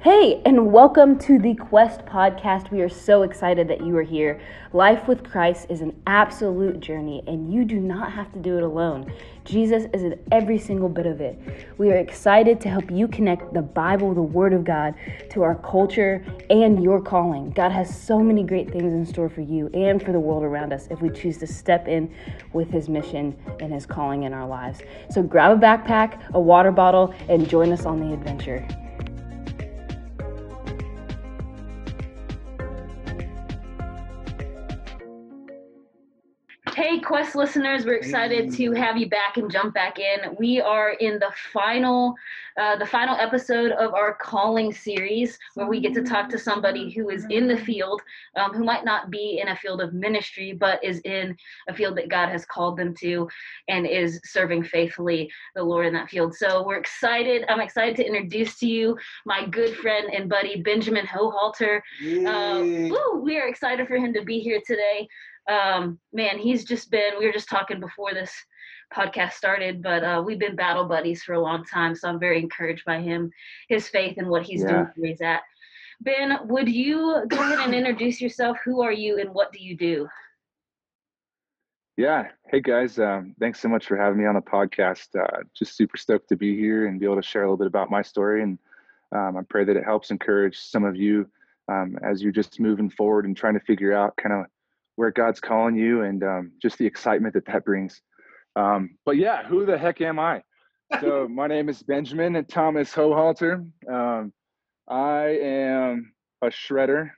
Hey, and welcome to the Quest podcast. We are so excited that you are here. Life with Christ is an absolute journey, and you do not have to do it alone. Jesus is in every single bit of it. We are excited to help you connect the Bible, the Word of God, to our culture and your calling. God has so many great things in store for you and for the world around us if we choose to step in with His mission and His calling in our lives. So grab a backpack, a water bottle, and join us on the adventure. Hey, Quest listeners, we're excited to have you back and jump back in. We are in the final, uh, the final episode of our calling series, where we get to talk to somebody who is in the field, um, who might not be in a field of ministry, but is in a field that God has called them to, and is serving faithfully the Lord in that field. So we're excited. I'm excited to introduce to you my good friend and buddy Benjamin Hochhalter. Uh, woo, we are excited for him to be here today um, man, he's just been, we were just talking before this podcast started, but uh, we've been battle buddies for a long time. So I'm very encouraged by him, his faith, and what he's yeah. doing where he's at. Ben, would you go ahead and introduce yourself? Who are you and what do you do? Yeah. Hey, guys. Um, thanks so much for having me on the podcast. Uh, just super stoked to be here and be able to share a little bit about my story. And um, I pray that it helps encourage some of you um, as you're just moving forward and trying to figure out kind of where God's calling you and um, just the excitement that that brings. Um, but yeah, who the heck am I? So my name is Benjamin and Thomas Hochhalter. Um, I am a shredder.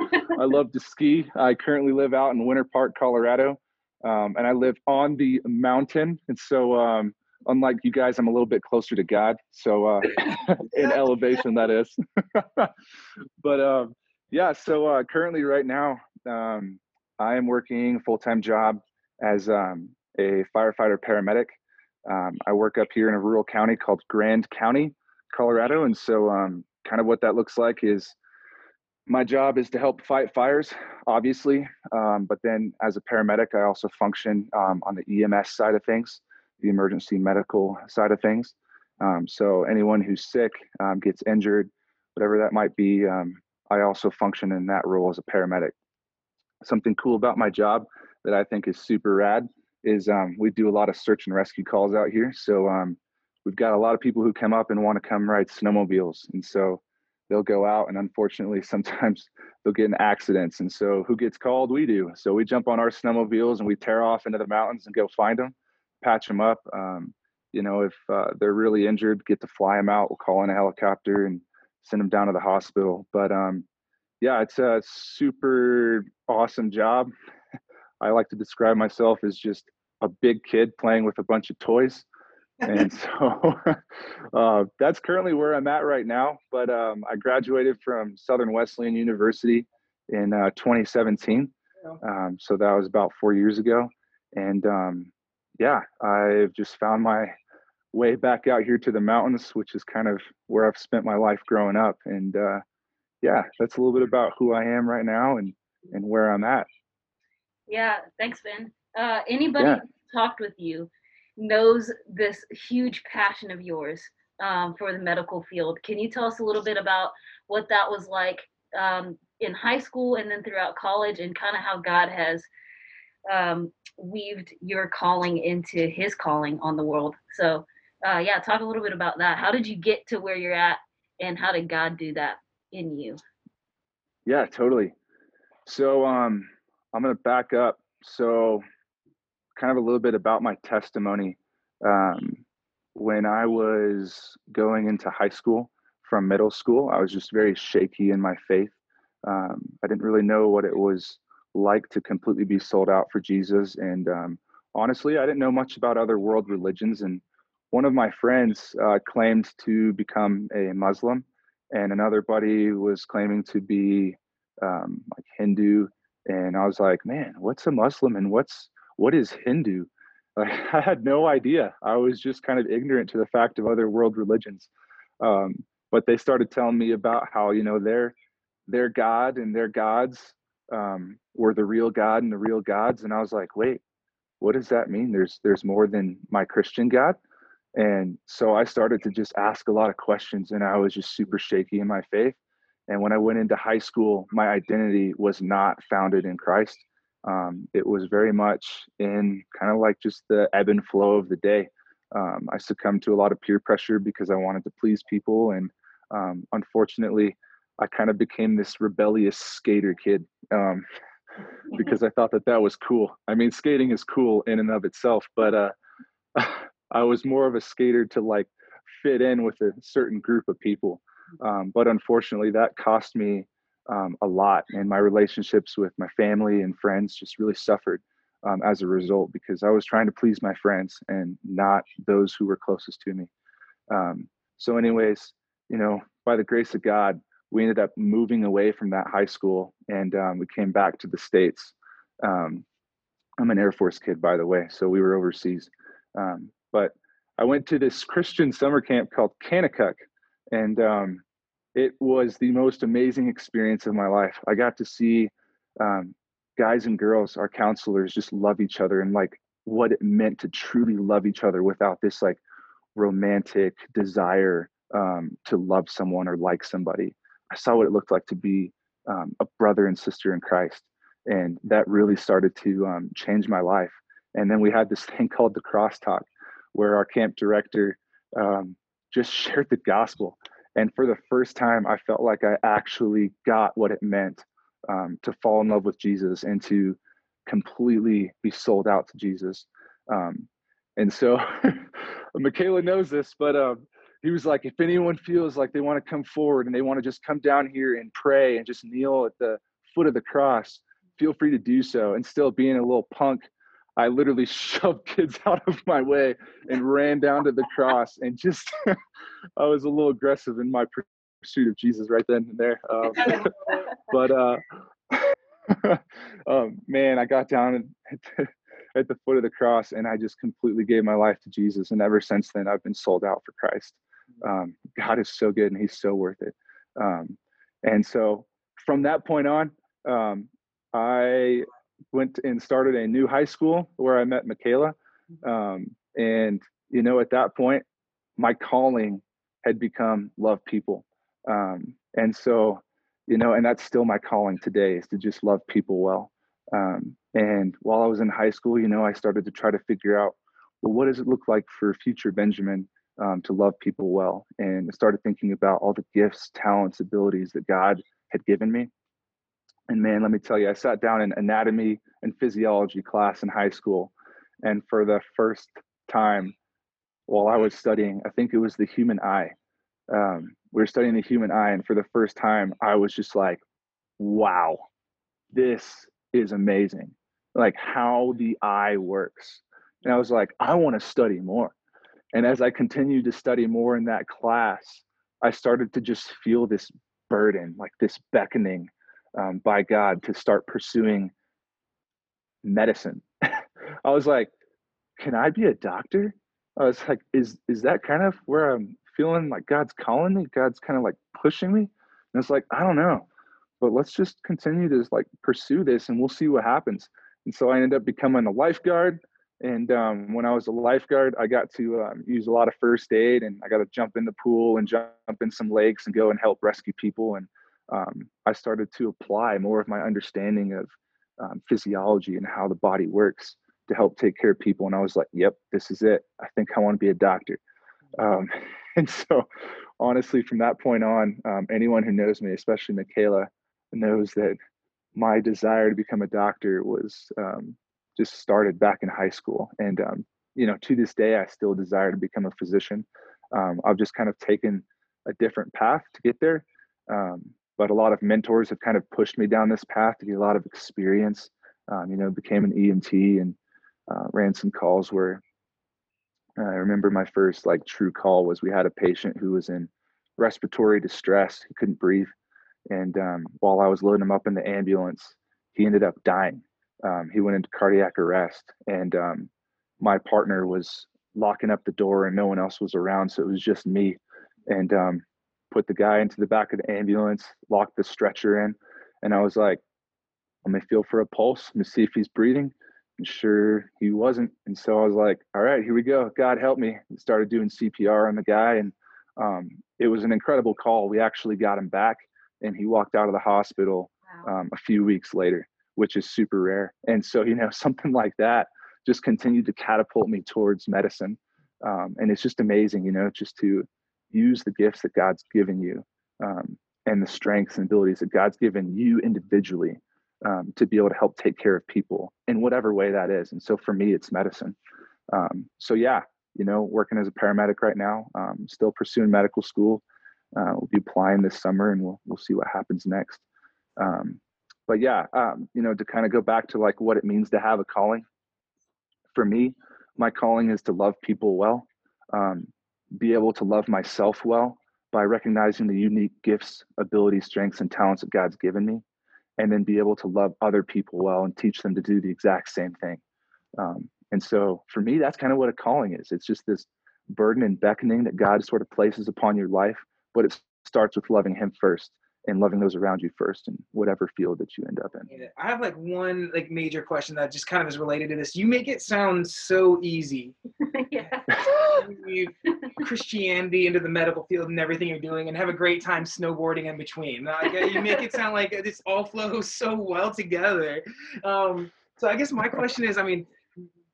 I love to ski. I currently live out in Winter Park, Colorado, um, and I live on the mountain. And so, um, unlike you guys, I'm a little bit closer to God. So, uh, in elevation, that is. but um, yeah, so uh, currently, right now, um, I am working full time job as um, a firefighter paramedic. Um, I work up here in a rural county called Grand County, Colorado. And so, um, kind of what that looks like is my job is to help fight fires, obviously. Um, but then, as a paramedic, I also function um, on the EMS side of things, the emergency medical side of things. Um, so, anyone who's sick, gets injured, whatever that might be, I also function in that role as a paramedic something cool about my job that I think is super rad is um, we do a lot of search and rescue calls out here. So um, we've got a lot of people who come up and want to come ride snowmobiles, and so they'll go out, and unfortunately, sometimes they'll get in accidents. And so who gets called? We do. So we jump on our snowmobiles and we tear off into the mountains and go find them, patch them up. Um, you know, if uh, they're really injured, get to fly them out. We'll call in a helicopter and send them down to the hospital. But um, yeah, it's a super awesome job. I like to describe myself as just a big kid playing with a bunch of toys. and so uh, that's currently where I'm at right now. But um, I graduated from Southern Wesleyan University in uh, 2017. Um, so that was about four years ago. And um, yeah, I've just found my way back out here to the mountains, which is kind of where I've spent my life growing up. And uh, yeah, that's a little bit about who I am right now and and where I'm at. Yeah, thanks, Ben. Uh, anybody yeah. talked with you knows this huge passion of yours um, for the medical field. Can you tell us a little bit about what that was like um, in high school and then throughout college, and kind of how God has um, weaved your calling into His calling on the world? So, uh, yeah, talk a little bit about that. How did you get to where you're at, and how did God do that? in you. Yeah, totally. So um, I'm going to back up. So, kind of a little bit about my testimony. Um, when I was going into high school from middle school, I was just very shaky in my faith. Um, I didn't really know what it was like to completely be sold out for Jesus. And um, honestly, I didn't know much about other world religions. And one of my friends uh, claimed to become a Muslim and another buddy was claiming to be um, like Hindu, and I was like, man, what's a Muslim and what's what is Hindu? Like, I had no idea. I was just kind of ignorant to the fact of other world religions. Um, but they started telling me about how you know their their God and their gods um, were the real God and the real gods, and I was like, wait, what does that mean? There's there's more than my Christian God, And so I started to just ask a lot of questions, and I was just super shaky in my faith. And when I went into high school, my identity was not founded in Christ. Um, it was very much in kind of like just the ebb and flow of the day. Um, I succumbed to a lot of peer pressure because I wanted to please people. And um, unfortunately, I kind of became this rebellious skater kid um, because I thought that that was cool. I mean, skating is cool in and of itself, but uh, I was more of a skater to like fit in with a certain group of people. Um, but unfortunately, that cost me um, a lot, and my relationships with my family and friends just really suffered um, as a result because I was trying to please my friends and not those who were closest to me. Um, so, anyways, you know, by the grace of God, we ended up moving away from that high school and um, we came back to the states. Um, I'm an Air Force kid, by the way, so we were overseas. Um, but I went to this Christian summer camp called Kanakuk, and um, it was the most amazing experience of my life. I got to see um, guys and girls, our counselors, just love each other and like what it meant to truly love each other without this like romantic desire um, to love someone or like somebody. I saw what it looked like to be um, a brother and sister in Christ, and that really started to um, change my life. And then we had this thing called the crosstalk, where our camp director um, just shared the gospel. And for the first time, I felt like I actually got what it meant um, to fall in love with Jesus and to completely be sold out to Jesus. Um, and so Michaela knows this, but um, he was like, if anyone feels like they want to come forward and they want to just come down here and pray and just kneel at the foot of the cross, feel free to do so. And still being a little punk I literally shoved kids out of my way and ran down to the cross and just I was a little aggressive in my pursuit of Jesus right then and there. Um, but uh, um, man, I got down at the foot of the cross and I just completely gave my life to Jesus. And ever since then, I've been sold out for Christ. Um, God is so good and He's so worth it. Um, and so from that point on, um, I went and started a new high school where I met Michaela. Um, and, you know, at that point, my calling had become love people. Um, and so, you know, and that's still my calling today is to just love people well. Um, and while I was in high school, you know, I started to try to figure out, well, what does it look like for future Benjamin um, to love people well? And I started thinking about all the gifts, talents, abilities that God had given me. And man, let me tell you, I sat down in anatomy and physiology class in high school. And for the first time while I was studying, I think it was the human eye. Um, we were studying the human eye. And for the first time, I was just like, wow, this is amazing. Like how the eye works. And I was like, I want to study more. And as I continued to study more in that class, I started to just feel this burden, like this beckoning um, by God to start pursuing medicine. I was like, can I be a doctor? I was like, is is that kind of where I'm feeling like God's calling me? God's kind of like pushing me. And it's like, I don't know, but let's just continue to like pursue this and we'll see what happens. And so I ended up becoming a lifeguard. And um, when I was a lifeguard, I got to um, use a lot of first aid and I got to jump in the pool and jump in some lakes and go and help rescue people. And um, I started to apply more of my understanding of um, physiology and how the body works to help take care of people. And I was like, yep, this is it. I think I want to be a doctor. Um, and so, honestly, from that point on, um, anyone who knows me, especially Michaela, knows that my desire to become a doctor was um, just started back in high school. And, um, you know, to this day, I still desire to become a physician. I've just kind of taken a different path to get there. Um, but a lot of mentors have kind of pushed me down this path to get a lot of experience. Um, you know, became an EMT and uh, ran some calls where I remember my first like true call was we had a patient who was in respiratory distress. He couldn't breathe. And um, while I was loading him up in the ambulance, he ended up dying. Um, he went into cardiac arrest. And um, my partner was locking up the door and no one else was around. So it was just me. And um, put the guy into the back of the ambulance, locked the stretcher in, and I was like, let me feel for a pulse, let me see if he's breathing. And sure, he wasn't. And so I was like, all right, here we go. God help me. And started doing CPR on the guy. And um, it was an incredible call. We actually got him back and he walked out of the hospital wow. um, a few weeks later, which is super rare. And so, you know, something like that just continued to catapult me towards medicine. Um, and it's just amazing, you know, just to use the gifts that God's given you um, and the strengths and abilities that God's given you individually um, to be able to help take care of people in whatever way that is. And so for me, it's medicine. Um, so yeah, you know, working as a paramedic right now, um, still pursuing medical school. Uh, we'll be applying this summer, and we'll we'll see what happens next. Um, but yeah, um, you know, to kind of go back to like what it means to have a calling. For me, my calling is to love people well, um, be able to love myself well by recognizing the unique gifts, abilities, strengths, and talents that God's given me, and then be able to love other people well and teach them to do the exact same thing. Um, and so for me, that's kind of what a calling is. It's just this burden and beckoning that God sort of places upon your life, but it starts with loving Him first and loving those around you first in whatever field that you end up in. I have like one like major question that just kind of is related to this. You make it sound so easy. yeah. Christianity into the medical field and everything you're doing and have a great time snowboarding in between. Like, you make it sound like this all flows so well together. Um, so I guess my question is, I mean,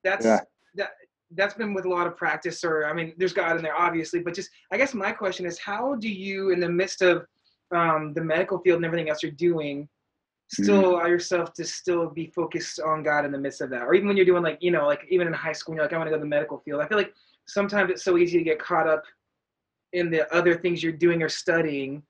that's yeah. that that's been with a lot of practice or i mean there's god in there obviously but just i guess my question is how do you in the midst of um, the medical field and everything else you're doing still mm-hmm. allow yourself to still be focused on god in the midst of that or even when you're doing like you know like even in high school you're like i want to go to the medical field i feel like sometimes it's so easy to get caught up in the other things you're doing or studying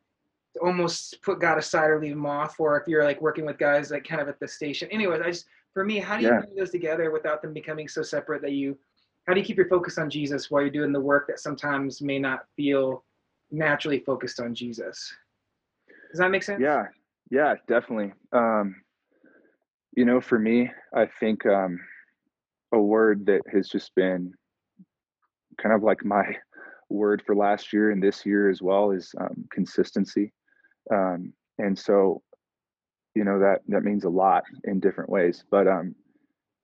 to almost put god aside or leave him off or if you're like working with guys like kind of at the station anyways i just for me, how do you yeah. bring those together without them becoming so separate that you, how do you keep your focus on Jesus while you're doing the work that sometimes may not feel naturally focused on Jesus? Does that make sense? Yeah, yeah, definitely. Um, you know, for me, I think um, a word that has just been kind of like my word for last year and this year as well is um, consistency. Um, and so you know that that means a lot in different ways but um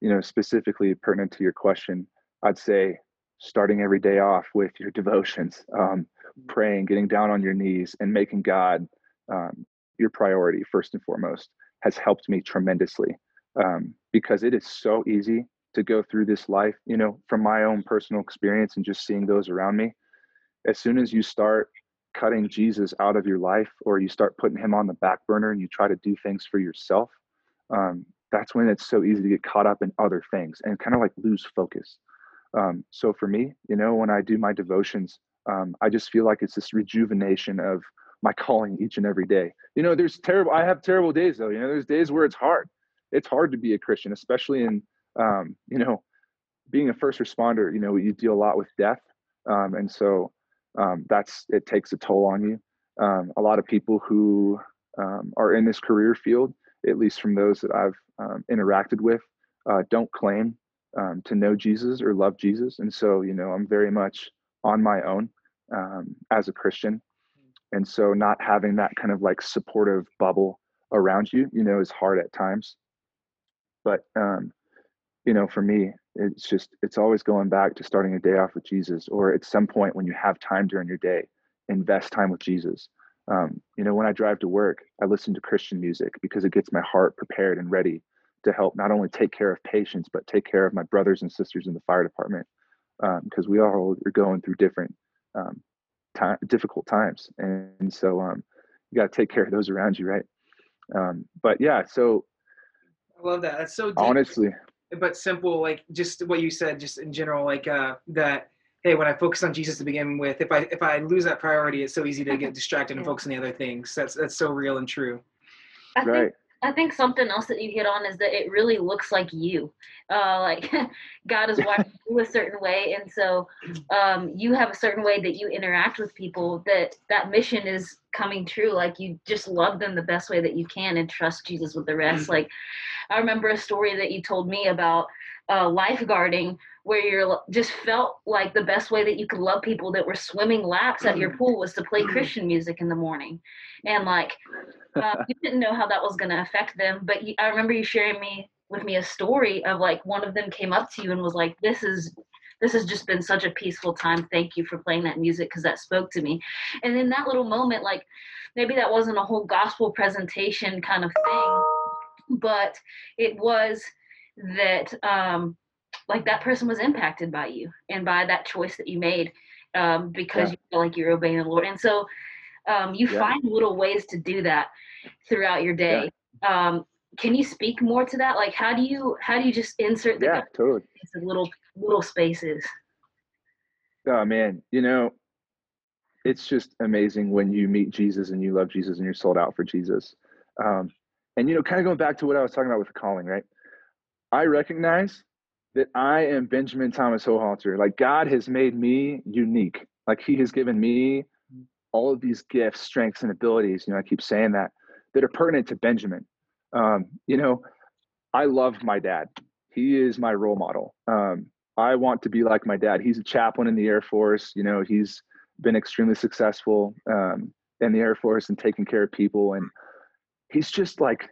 you know specifically pertinent to your question i'd say starting every day off with your devotions um praying getting down on your knees and making god um, your priority first and foremost has helped me tremendously um, because it is so easy to go through this life you know from my own personal experience and just seeing those around me as soon as you start cutting Jesus out of your life or you start putting him on the back burner and you try to do things for yourself, um, that's when it's so easy to get caught up in other things and kind of like lose focus. Um, so for me, you know, when I do my devotions, um, I just feel like it's this rejuvenation of my calling each and every day. You know, there's terrible, I have terrible days though. You know, there's days where it's hard. It's hard to be a Christian, especially in, um, you know, being a first responder, you know, you deal a lot with death. Um, and so um, that's it takes a toll on you. Um, a lot of people who um, are in this career field, at least from those that I've um, interacted with, uh, don't claim um, to know Jesus or love Jesus, and so you know I'm very much on my own um, as a Christian, and so not having that kind of like supportive bubble around you, you know, is hard at times. But um you know, for me, it's just it's always going back to starting a day off with jesus or at some point when you have time during your day invest time with jesus um, you know when i drive to work i listen to christian music because it gets my heart prepared and ready to help not only take care of patients but take care of my brothers and sisters in the fire department because um, we all are going through different um, time, difficult times. And, and so um, you got to take care of those around you right? Um, but yeah so i love that. That's so deep. honestly but simple like just what you said just in general like uh that hey when i focus on jesus to begin with if i if i lose that priority it's so easy to get distracted and focus on the other things. That's that's so real and true. I right. think, I think something else that you hit on is that it really looks like you. Uh, like God is watching you a certain way, and so um, you have a certain way that you interact with people. That that mission is coming true. Like you just love them the best way that you can, and trust Jesus with the rest. Mm-hmm. Like I remember a story that you told me about uh, lifeguarding where you're just felt like the best way that you could love people that were swimming laps at your pool was to play Christian music in the morning, and like uh, you didn't know how that was going to affect them, but you, I remember you sharing me with me a story of like one of them came up to you and was like, "This is this has just been such a peaceful time. Thank you for playing that music because that spoke to me." And in that little moment, like maybe that wasn't a whole gospel presentation kind of thing, but it was that um, like that person was impacted by you and by that choice that you made um, because yeah. you feel like you're obeying the Lord. And so um, you yeah. find little ways to do that throughout your day. Yeah. Um, can you speak more to that? Like, how do you how do you just insert the yeah, totally. little little spaces? Oh man, you know, it's just amazing when you meet Jesus and you love Jesus and you're sold out for Jesus. Um, and you know, kind of going back to what I was talking about with the calling, right? I recognize that I am Benjamin Thomas Hochhalter. Like God has made me unique. Like He has given me all of these gifts, strengths, and abilities. You know, I keep saying that that are pertinent to Benjamin. Um, you know, I love my dad. He is my role model. Um, I want to be like my dad. He's a chaplain in the Air Force. You know, he's been extremely successful um, in the Air Force and taking care of people. And he's just like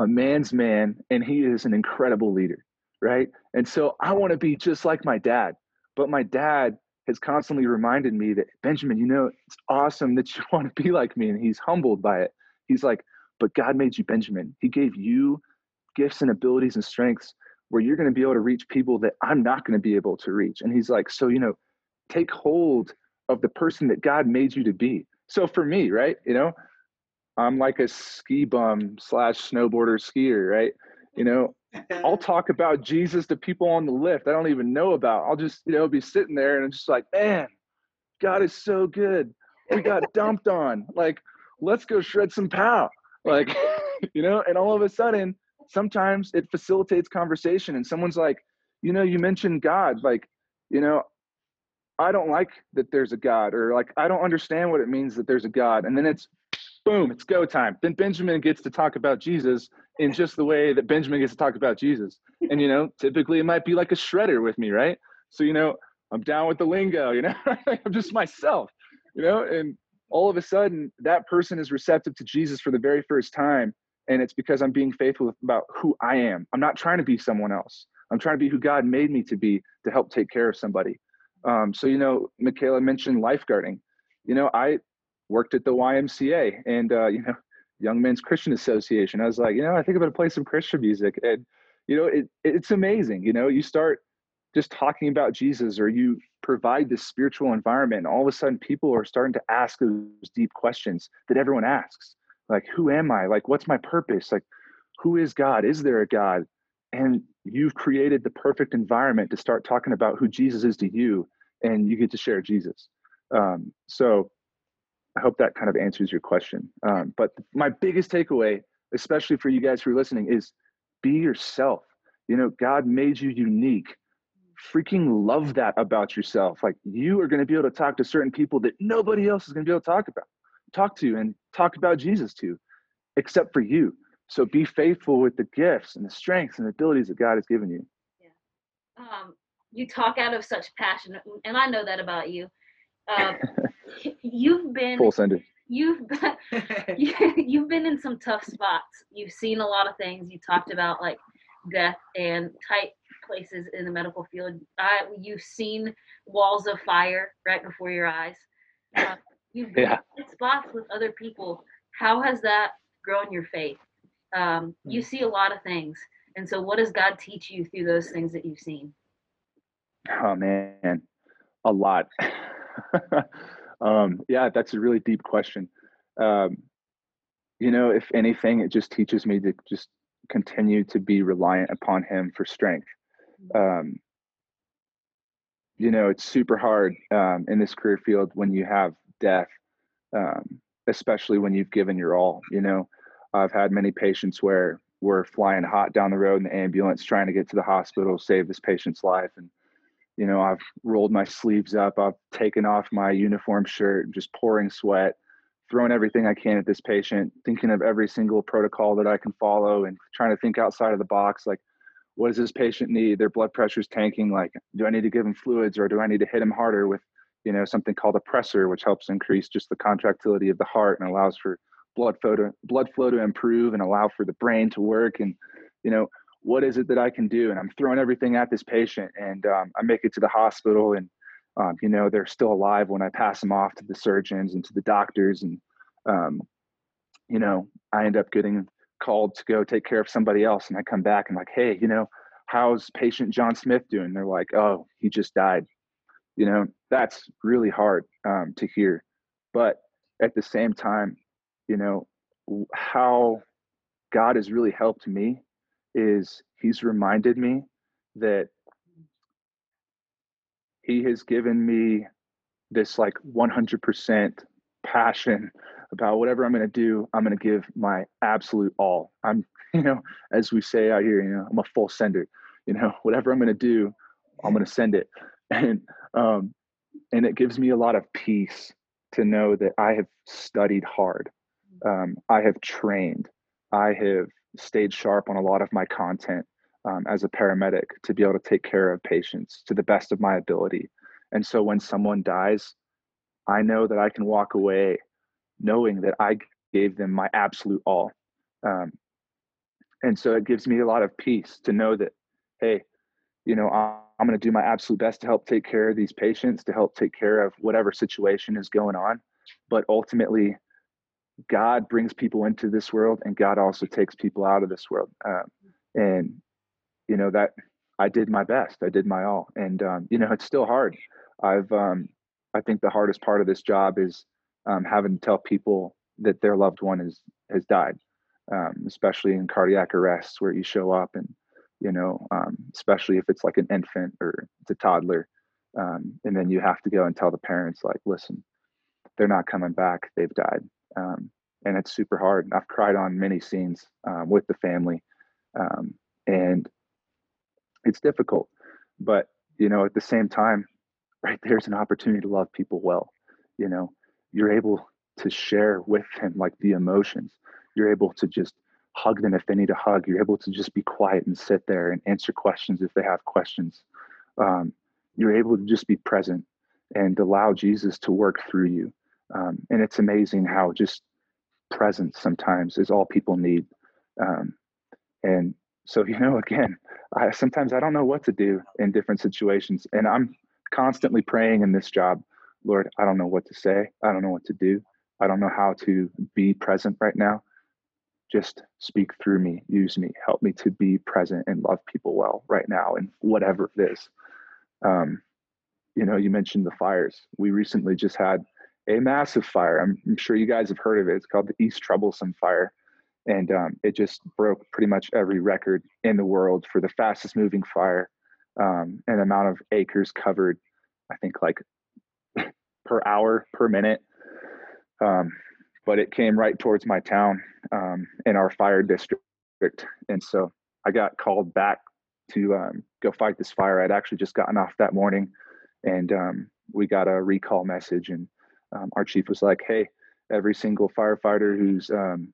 a man's man, and he is an incredible leader right? And so I want to be just like my dad. But my dad has constantly reminded me that, Benjamin, you know, it's awesome that you want to be like me. And he's humbled by it. He's like, but God made you Benjamin. He gave you gifts and abilities and strengths where you're going to be able to reach people that I'm not going to be able to reach. And he's like, so, you know, take hold of the person that God made you to be. So for me, right, you know, I'm like a ski bum slash snowboarder skier, right? You know, I'll talk about Jesus to people on the lift I don't even know about. I'll just, you know, be sitting there and I'm just like, man, God is so good. We got dumped on. Like, let's go shred some pow. Like, you know, and all of a sudden, sometimes it facilitates conversation and someone's like, you know, you mentioned God. Like, you know, I don't like that there's a God, or like, I don't understand what it means that there's a God. And then it's boom, it's go time. Then Benjamin gets to talk about Jesus in just the way that Benjamin gets to talk about Jesus. And, you know, typically it might be like a shredder with me, right? So, you know, I'm down with the lingo, you know, I'm just myself, you know, and all of a sudden that person is receptive to Jesus for the very first time. And it's because I'm being faithful about who I am. I'm not trying to be someone else. I'm trying to be who God made me to be to help take care of somebody. Um, so, you know, Michaela mentioned lifeguarding. You know, I worked at the YMCA and uh, you know Young Men's Christian Association. I was like, you know, I think I'm gonna play some Christian music, and you know, it it's amazing. You know, you start just talking about Jesus, or you provide this spiritual environment, and all of a sudden, people are starting to ask those deep questions that everyone asks, like, who am I? Like, what's my purpose? Like, who is God? Is there a God? And you've created the perfect environment to start talking about who Jesus is to you, and you get to share Jesus. Um, so I hope that kind of answers your question. Um, but my biggest takeaway, especially for you guys who are listening, is be yourself. You know, God made you unique. Freaking love that about yourself. Like you are going to be able to talk to certain people that nobody else is going to be able to talk about, talk to, and talk about Jesus to, except for you. So be faithful with the gifts and the strengths and abilities that God has given you. Yeah. Um, you talk out of such passion, and I know that about you. Um, you've been full sending. You've been, you've been in some tough spots. You've seen a lot of things. You talked about like death and tight places in the medical field. I, you've seen walls of fire right before your eyes. Uh, you've been yeah. in spots with other people. How has that grown your faith? Um, you hmm. see a lot of things. And so, what does God teach you through those things that you've seen? Oh, man, a lot. um, yeah, that's a really deep question. Um, you know, if anything, it just teaches me to just continue to be reliant upon Him for strength. Mm-hmm. Um, you know, it's super hard um, in this career field when you have death, um, especially when you've given your all. You know, I've had many patients where we're flying hot down the road in the ambulance trying to get to the hospital, save this patient's life, and you know i've rolled my sleeves up i've taken off my uniform shirt just pouring sweat throwing everything i can at this patient thinking of every single protocol that i can follow and trying to think outside of the box like what does this patient need? Their blood pressure's tanking like do i need to give them fluids or do i need to hit them harder with you know something called a pressor which helps increase just the contractility of the heart and allows for blood flow to blood flow to improve and allow for the brain to work and you know what is it that I can do? And I'm throwing everything at this patient, and um, I make it to the hospital, and um, you know they're still alive when I pass them off to the surgeons and to the doctors, and um, you know I end up getting called to go take care of somebody else, and I come back and like, hey, you know, how's patient John Smith doing? They're like, oh, he just died. You know, that's really hard um, to hear, but at the same time, you know, how God has really helped me is he's reminded me that he has given me this like 100% passion about whatever I'm going to do. I'm going to give my absolute all. I'm, you know, as we say out here, you know, I'm a full sender. You know, whatever I'm going to do, I'm going to send it. And um, and it gives me a lot of peace to know that I have studied hard. Um, I have trained. I have stayed sharp on a lot of my content um, as a paramedic to be able to take care of patients to the best of my ability. And so when someone dies, I know that I can walk away knowing that I gave them my absolute all. Um, and so it gives me a lot of peace to know that, hey, you know, I'm going to do my absolute best to help take care of these patients, to help take care of whatever situation is going on. But ultimately, God brings people into this world, and God also takes people out of this world. Um, and you know that I did my best. I did my all, and um, you know it's still hard. I've um, I think the hardest part of this job is um, having to tell people that their loved one is has died, um, especially in cardiac arrests where you show up and you know, especially if it's like an infant or it's a toddler, and then you have to go and tell the parents like, listen, they're not coming back. They've died. Um, and it's super hard. I've cried on many scenes um, with the family, um, and it's difficult. But you know, at the same time, right there's an opportunity to love people well. You know, you're able to share with them like the emotions. You're able to just hug them if they need a hug. You're able to just be quiet and sit there and answer questions if they have questions. Um, you're able to just be present and allow Jesus to work through you. Um, and it's amazing how just presence sometimes is all people need. Um, and so, you know, again, I, sometimes I don't know what to do in different situations. And I'm constantly praying in this job, Lord, I don't know what to say. I don't know what to do. I don't know how to be present right now. Just speak through me, use me, help me to be present and love people well right now, and whatever it is. Um, you know, you mentioned the fires. We recently just had a massive fire. I'm, I'm, sure you guys have heard of it. It's called the East Troublesome Fire. And um, it just broke pretty much every record in the world for the fastest moving fire um, and amount of acres covered, I think like per hour, per minute. Um, but it came right towards my town um, in our fire district. And so I got called back to um, go fight this fire. I'd actually just gotten off that morning and um, we got a recall message and um, our chief was like, "Hey, every single firefighter who's um,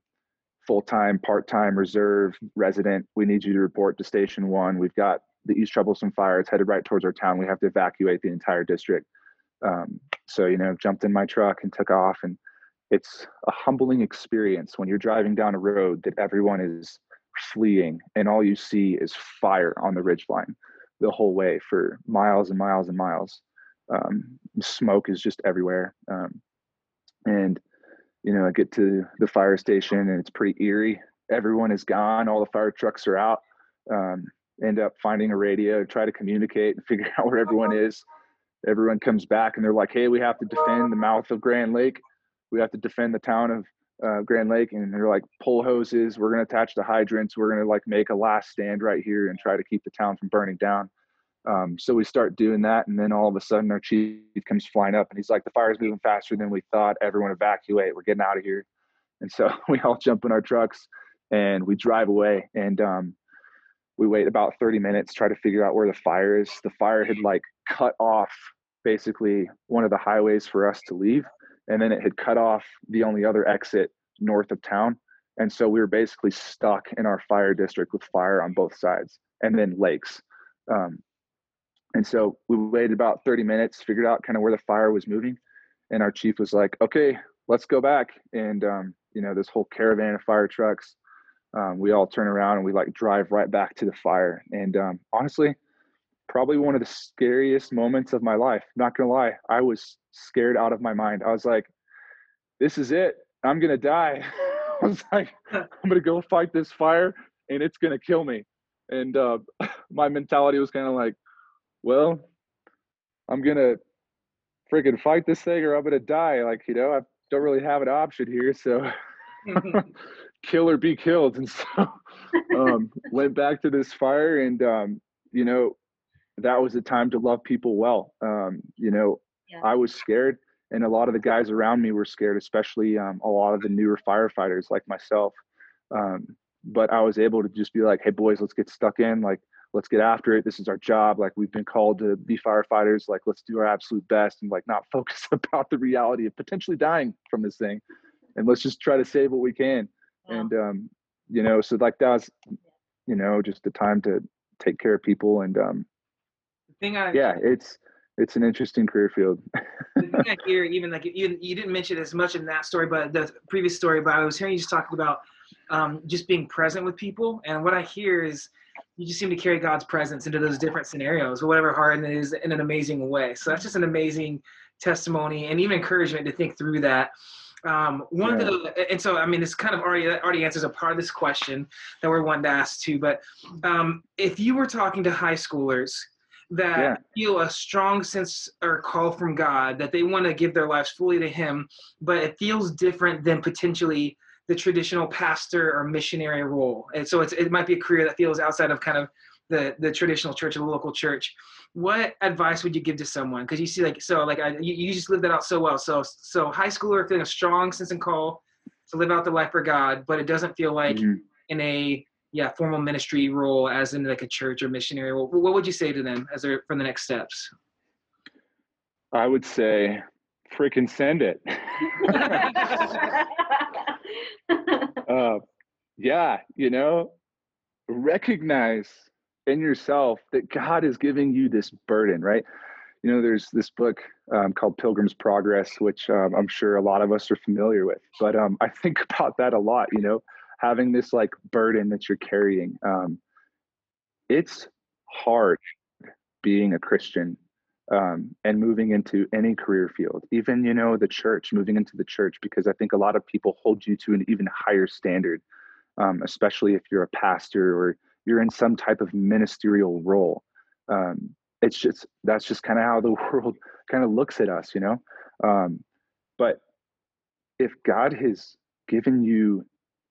full-time, part-time, reserve, resident, we need you to report to Station One. We've got the East Troublesome Fire. It's headed right towards our town. We have to evacuate the entire district." Um, so you know, jumped in my truck and took off, and it's a humbling experience when you're driving down a road that everyone is fleeing, and all you see is fire on the ridge line the whole way for miles and miles and miles um, smoke is just everywhere. Um, and you know, I get to the fire station and it's pretty eerie. Everyone is gone. All the fire trucks are out. Um, end up finding a radio, try to communicate and figure out where everyone is. Everyone comes back and they're like, "Hey, we have to defend the mouth of Grand Lake. We have to defend the town of uh, Grand Lake." And they're like, "Pull hoses. We're going to attach the hydrants. We're going to like make a last stand right here and try to keep the town from burning down." Um, so we start doing that, and then all of a sudden our chief comes flying up, and he's like, "The fire's moving faster than we thought. Everyone evacuate. We're getting out of here." And so we all jump in our trucks and we drive away, and um, we wait about 30 minutes, try to figure out where the fire is. The fire had like cut off basically one of the highways for us to leave, and then it had cut off the only other exit north of town. And so we were basically stuck in our fire district with fire on both sides, and then lakes. Um, and so we waited about 30 minutes, figured out kind of where the fire was moving. And our chief was like, okay, let's go back. And, um, you know, this whole caravan of fire trucks um, we all turn around and we like drive right back to the fire. And um, honestly, probably one of the scariest moments of my life. Not gonna lie, I was scared out of my mind. I was like, "This is it. I'm gonna die." I was like, "I'm gonna go fight this fire, and it's gonna kill me." And uh, my mentality was kind of like, "Well, I'm gonna freaking fight this thing, or I'm gonna die." Like, you know, I don't really have an option here, so kill or be killed. And so um, went back to this fire, and um, you know, that was the time to love people well. Um, you know, yeah. I was scared, and a lot of the guys around me were scared, especially um, a lot of the newer firefighters like myself. Um, but I was able to just be like, "Hey, boys, let's get stuck in. Like, let's get after it. This is our job. Like, we've been called to be firefighters. Like, let's do our absolute best, and like not focus about the reality of potentially dying from this thing, and let's just try to save what we can." And um, you know, so like that was, you know, just the time to take care of people and um, thing I yeah, it's it's an interesting career field. the thing I hear, even like you, you didn't mention as much in that story, but the previous story, but I was hearing you just talking about um, just being present with people, and what I hear is you just seem to carry God's presence into those different scenarios, whatever hard it is, in an amazing way. So that's just an amazing testimony and even encouragement to think through that. Um, one yeah. of the, and so I mean, this kind of already already answers a part of this question that we're wanting to ask too. But um, if you were talking to high schoolers that yeah. feel a strong sense or call from God that they want to give their lives fully to Him, but it feels different than potentially the traditional pastor or missionary role. And so it might be a career that feels outside of kind of the, the traditional church or the local church. What advice would you give to someone? Because you see, like, so like I, you, you just lived that out so well. So so high schooler feeling a strong sense and call to live out the life for God, but it doesn't feel like mm-hmm. in a yeah formal ministry role as in like a church or missionary role what would you say to them as they're for the next steps i would say freaking send it uh, yeah you know recognize in yourself that god is giving you this burden right you know there's this book um, called pilgrim's progress which um, i'm sure a lot of us are familiar with but um, i think about that a lot you know having this like burden that you're carrying. Um, it's hard being a Christian um, and moving into any career field, even you know the church, moving into the church, because I think a lot of people hold you to an even higher standard, um, especially if you're a pastor or you're in some type of ministerial role. Um, it's just that's just kind of how the world kind of looks at us, you know. Um, but if God has given you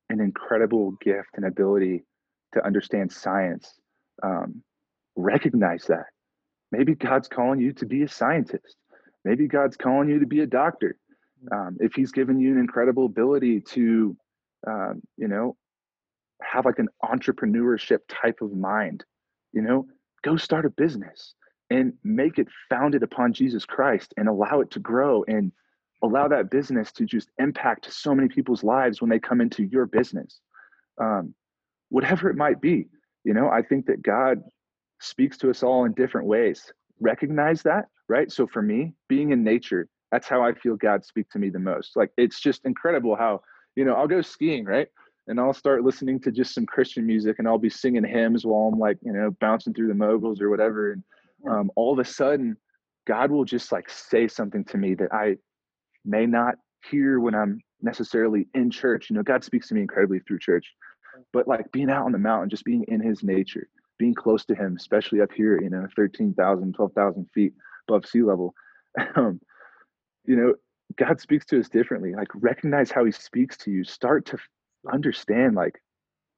an incredible gift and ability to understand science. Um, recognize that. Maybe God's calling you to be a scientist. Maybe God's calling you to be a doctor. Um, if He's given you an incredible ability to, um, you know, have like an entrepreneurship type of mind, you know, go start a business and make it founded upon Jesus Christ and allow it to grow and allow that business to just impact so many people's lives when they come into your business um, whatever it might be you know i think that god speaks to us all in different ways. Recognize that right? So for me being in nature that's how i feel god speak to me the most. Like it's just incredible how you know i'll go skiing right? And i'll start listening to just some christian music and i'll be singing hymns while i'm like you know bouncing through the moguls or whatever. And um, all of a sudden god will just like say something to me that i may not hear when I'm necessarily in church. You know, God speaks to me incredibly through church, but like being out on the mountain, just being in his nature, being close to him, especially up here, you know, 13,000, 12,000 feet above sea level. Um, you know, God speaks to us differently. Like recognize how he speaks to you. Start to understand like,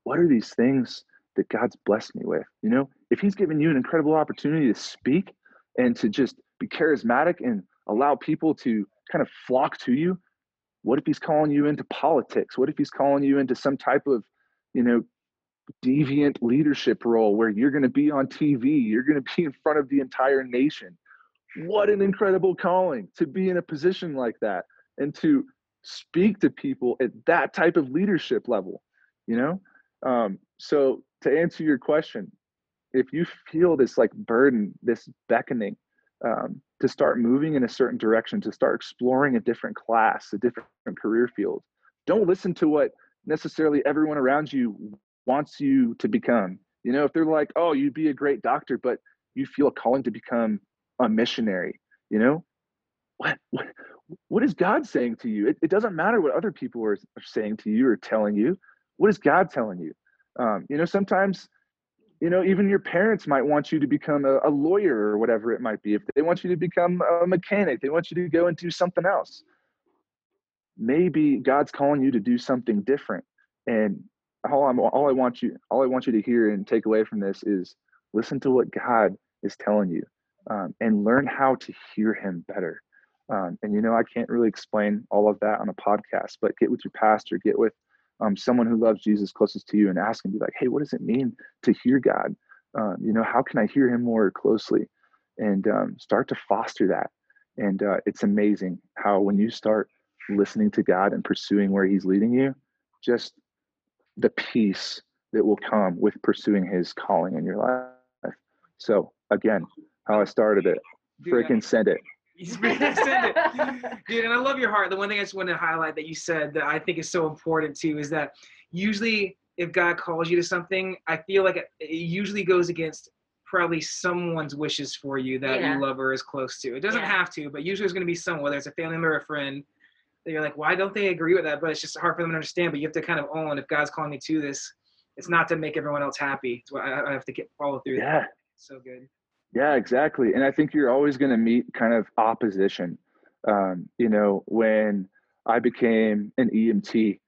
what are these things that God's blessed me with? You know, if he's given you an incredible opportunity to speak and to just be charismatic and allow people to kind of flock to you what if he's calling you into politics what if he's calling you into some type of you know deviant leadership role where you're going to be on tv you're going to be in front of the entire nation what an incredible calling to be in a position like that and to speak to people at that type of leadership level you know um, so to answer your question if you feel this like burden this beckoning um, to start moving in a certain direction, to start exploring a different class, a different career field. Don't listen to what necessarily everyone around you wants you to become. You know, if they're like, oh, you'd be a great doctor, but you feel a calling to become a missionary, you know, what, what, what is God saying to you? It, it doesn't matter what other people are, are, saying to you or telling you. What is God telling you? Um, you know, sometimes, you know, even your parents might want you to become a, a lawyer or whatever it might be. If they want you to become a mechanic, they want you to go and do something else. Maybe God's calling you to do something different. And all I'm all I want you all I want you to hear and take away from this is listen to what God is telling you um, and learn how to hear Him better. Um, and you know, I can't really explain all of that on a podcast, but get with your pastor, get with um, someone who loves Jesus closest to you, and ask him, be like, "Hey, what does it mean to hear God? Um, you know, how can I hear Him more closely?" And um, start to foster that. And uh, it's amazing how when you start listening to God and pursuing where He's leading you, just the peace that will come with pursuing His calling in your life. So again, how I started it, freaking send it. send it. Dude, and I love your heart. The one thing I just want to highlight that you said that I think is so important too is that usually if God calls you to something, I feel like it, it usually goes against probably someone's wishes for you that yeah. you love or is close to. It doesn't yeah. have to, but usually there's going to be someone, whether it's a family member or a friend, that you're like, why don't they agree with that? But it's just hard for them to understand. But you have to kind of own if God's calling me to this, it's not to make everyone else happy. So I, I have to get follow through. Yeah. That. So good. Yeah, exactly. And I think you're always going to meet kind of opposition. Um, you know, when I became an EMT,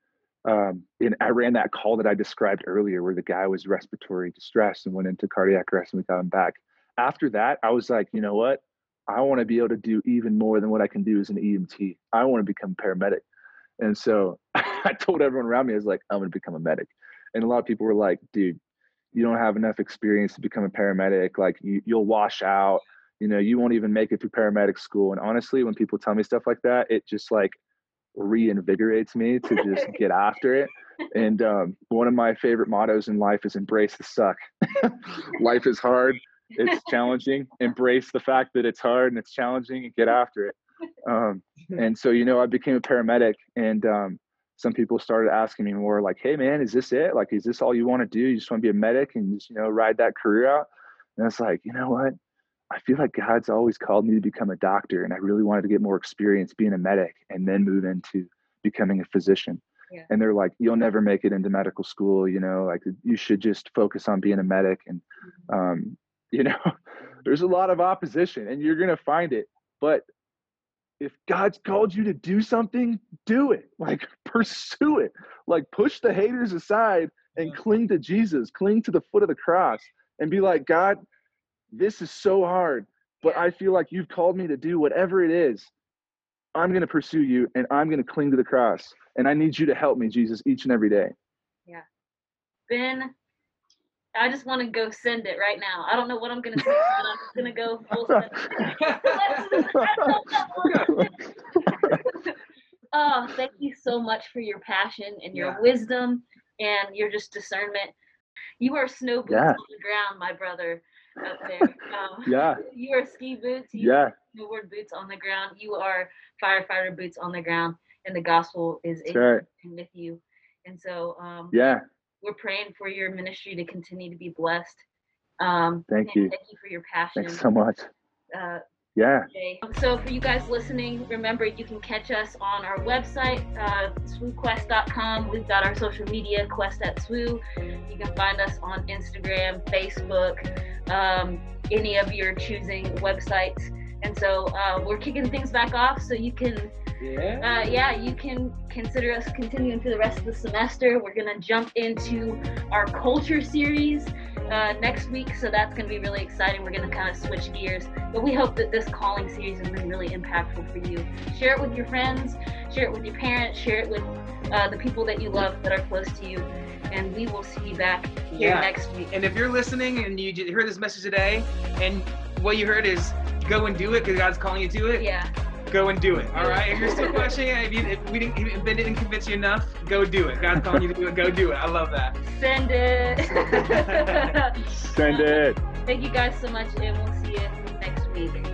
um, and I ran that call that I described earlier, where the guy was respiratory distress and went into cardiac arrest, and we got him back. After that, I was like, you know what? I want to be able to do even more than what I can do as an EMT. I want to become a paramedic. And so I told everyone around me, I was like, I'm going to become a medic. And a lot of people were like, dude, you don't have enough experience to become a paramedic. Like you, you'll wash out, you know, you won't even make it through paramedic school. And honestly, when people tell me stuff like that, it just like reinvigorates me to just get after it. And um, one of my favorite mottos in life is embrace the suck. life is hard it's challenging. Embrace the fact that it's hard and it's challenging and get after it. Um, and so, you know, I became a paramedic and um, some people started asking me more like, hey, man, is this it? Like, is this all you want to do? You just want to be a medic and just, you know, ride that career out? And it's like, you know what? I feel like God's always called me to become a doctor. And I really wanted to get more experience being a medic and then move into becoming a physician. Yeah. And they're like, you'll never make it into medical school, you know, like you should just focus on being a medic. And mm-hmm. um, you know there's a lot of opposition and you're going to find it but if god's called you to do something do it. Like pursue it. Like push the haters aside and cling to jesus cling to the foot of the cross and be like god this is so hard but i feel like you've called me to do whatever it is. I'm going to pursue you and i'm going to cling to the cross and i need you to help me jesus each and every day. Yeah. Ben I just want to go send it right now. I don't know what I'm gonna say, but I'm just gonna go full send. oh, thank you so much for your passion and your yeah. wisdom and your just discernment. You are snow boots yeah. on the ground, my brother, out there. Um, yeah. You are ski boots. You yeah. Snowboard boots on the ground. You are firefighter boots on the ground, and the gospel is in right. with you. And so, um, yeah we're praying for your ministry to continue to be blessed. Um, thank you. Thank you for your passion. Thanks so much. Uh, yeah. So for you guys listening, remember you can catch us on our website, uh, swooquest.com. We've got our social media, Quest at Swoo. You can find us on Instagram, Facebook, um, any of your choosing websites. And so uh, we're kicking things back off so you can yeah. Uh, yeah, you can consider us continuing through the rest of the semester. We're gonna jump into our culture series uh, next week, so that's gonna be really exciting. We're gonna kind of switch gears, but we hope that this calling series has been really impactful for you. Share it with your friends, share it with your parents, share it with uh, the people that you love that are close to you, and we will see you back here yeah. next week. And if you're listening and you heard this message today, and what you heard is go and do it because God's calling you to it. Yeah go and do it. All right. If you're still questioning if, you, if we didn't, if it didn't convince you enough, go do it. God's calling you to do it. Go do it. I love that. Send it. Send it. Thank you guys so much, and we'll see you next week.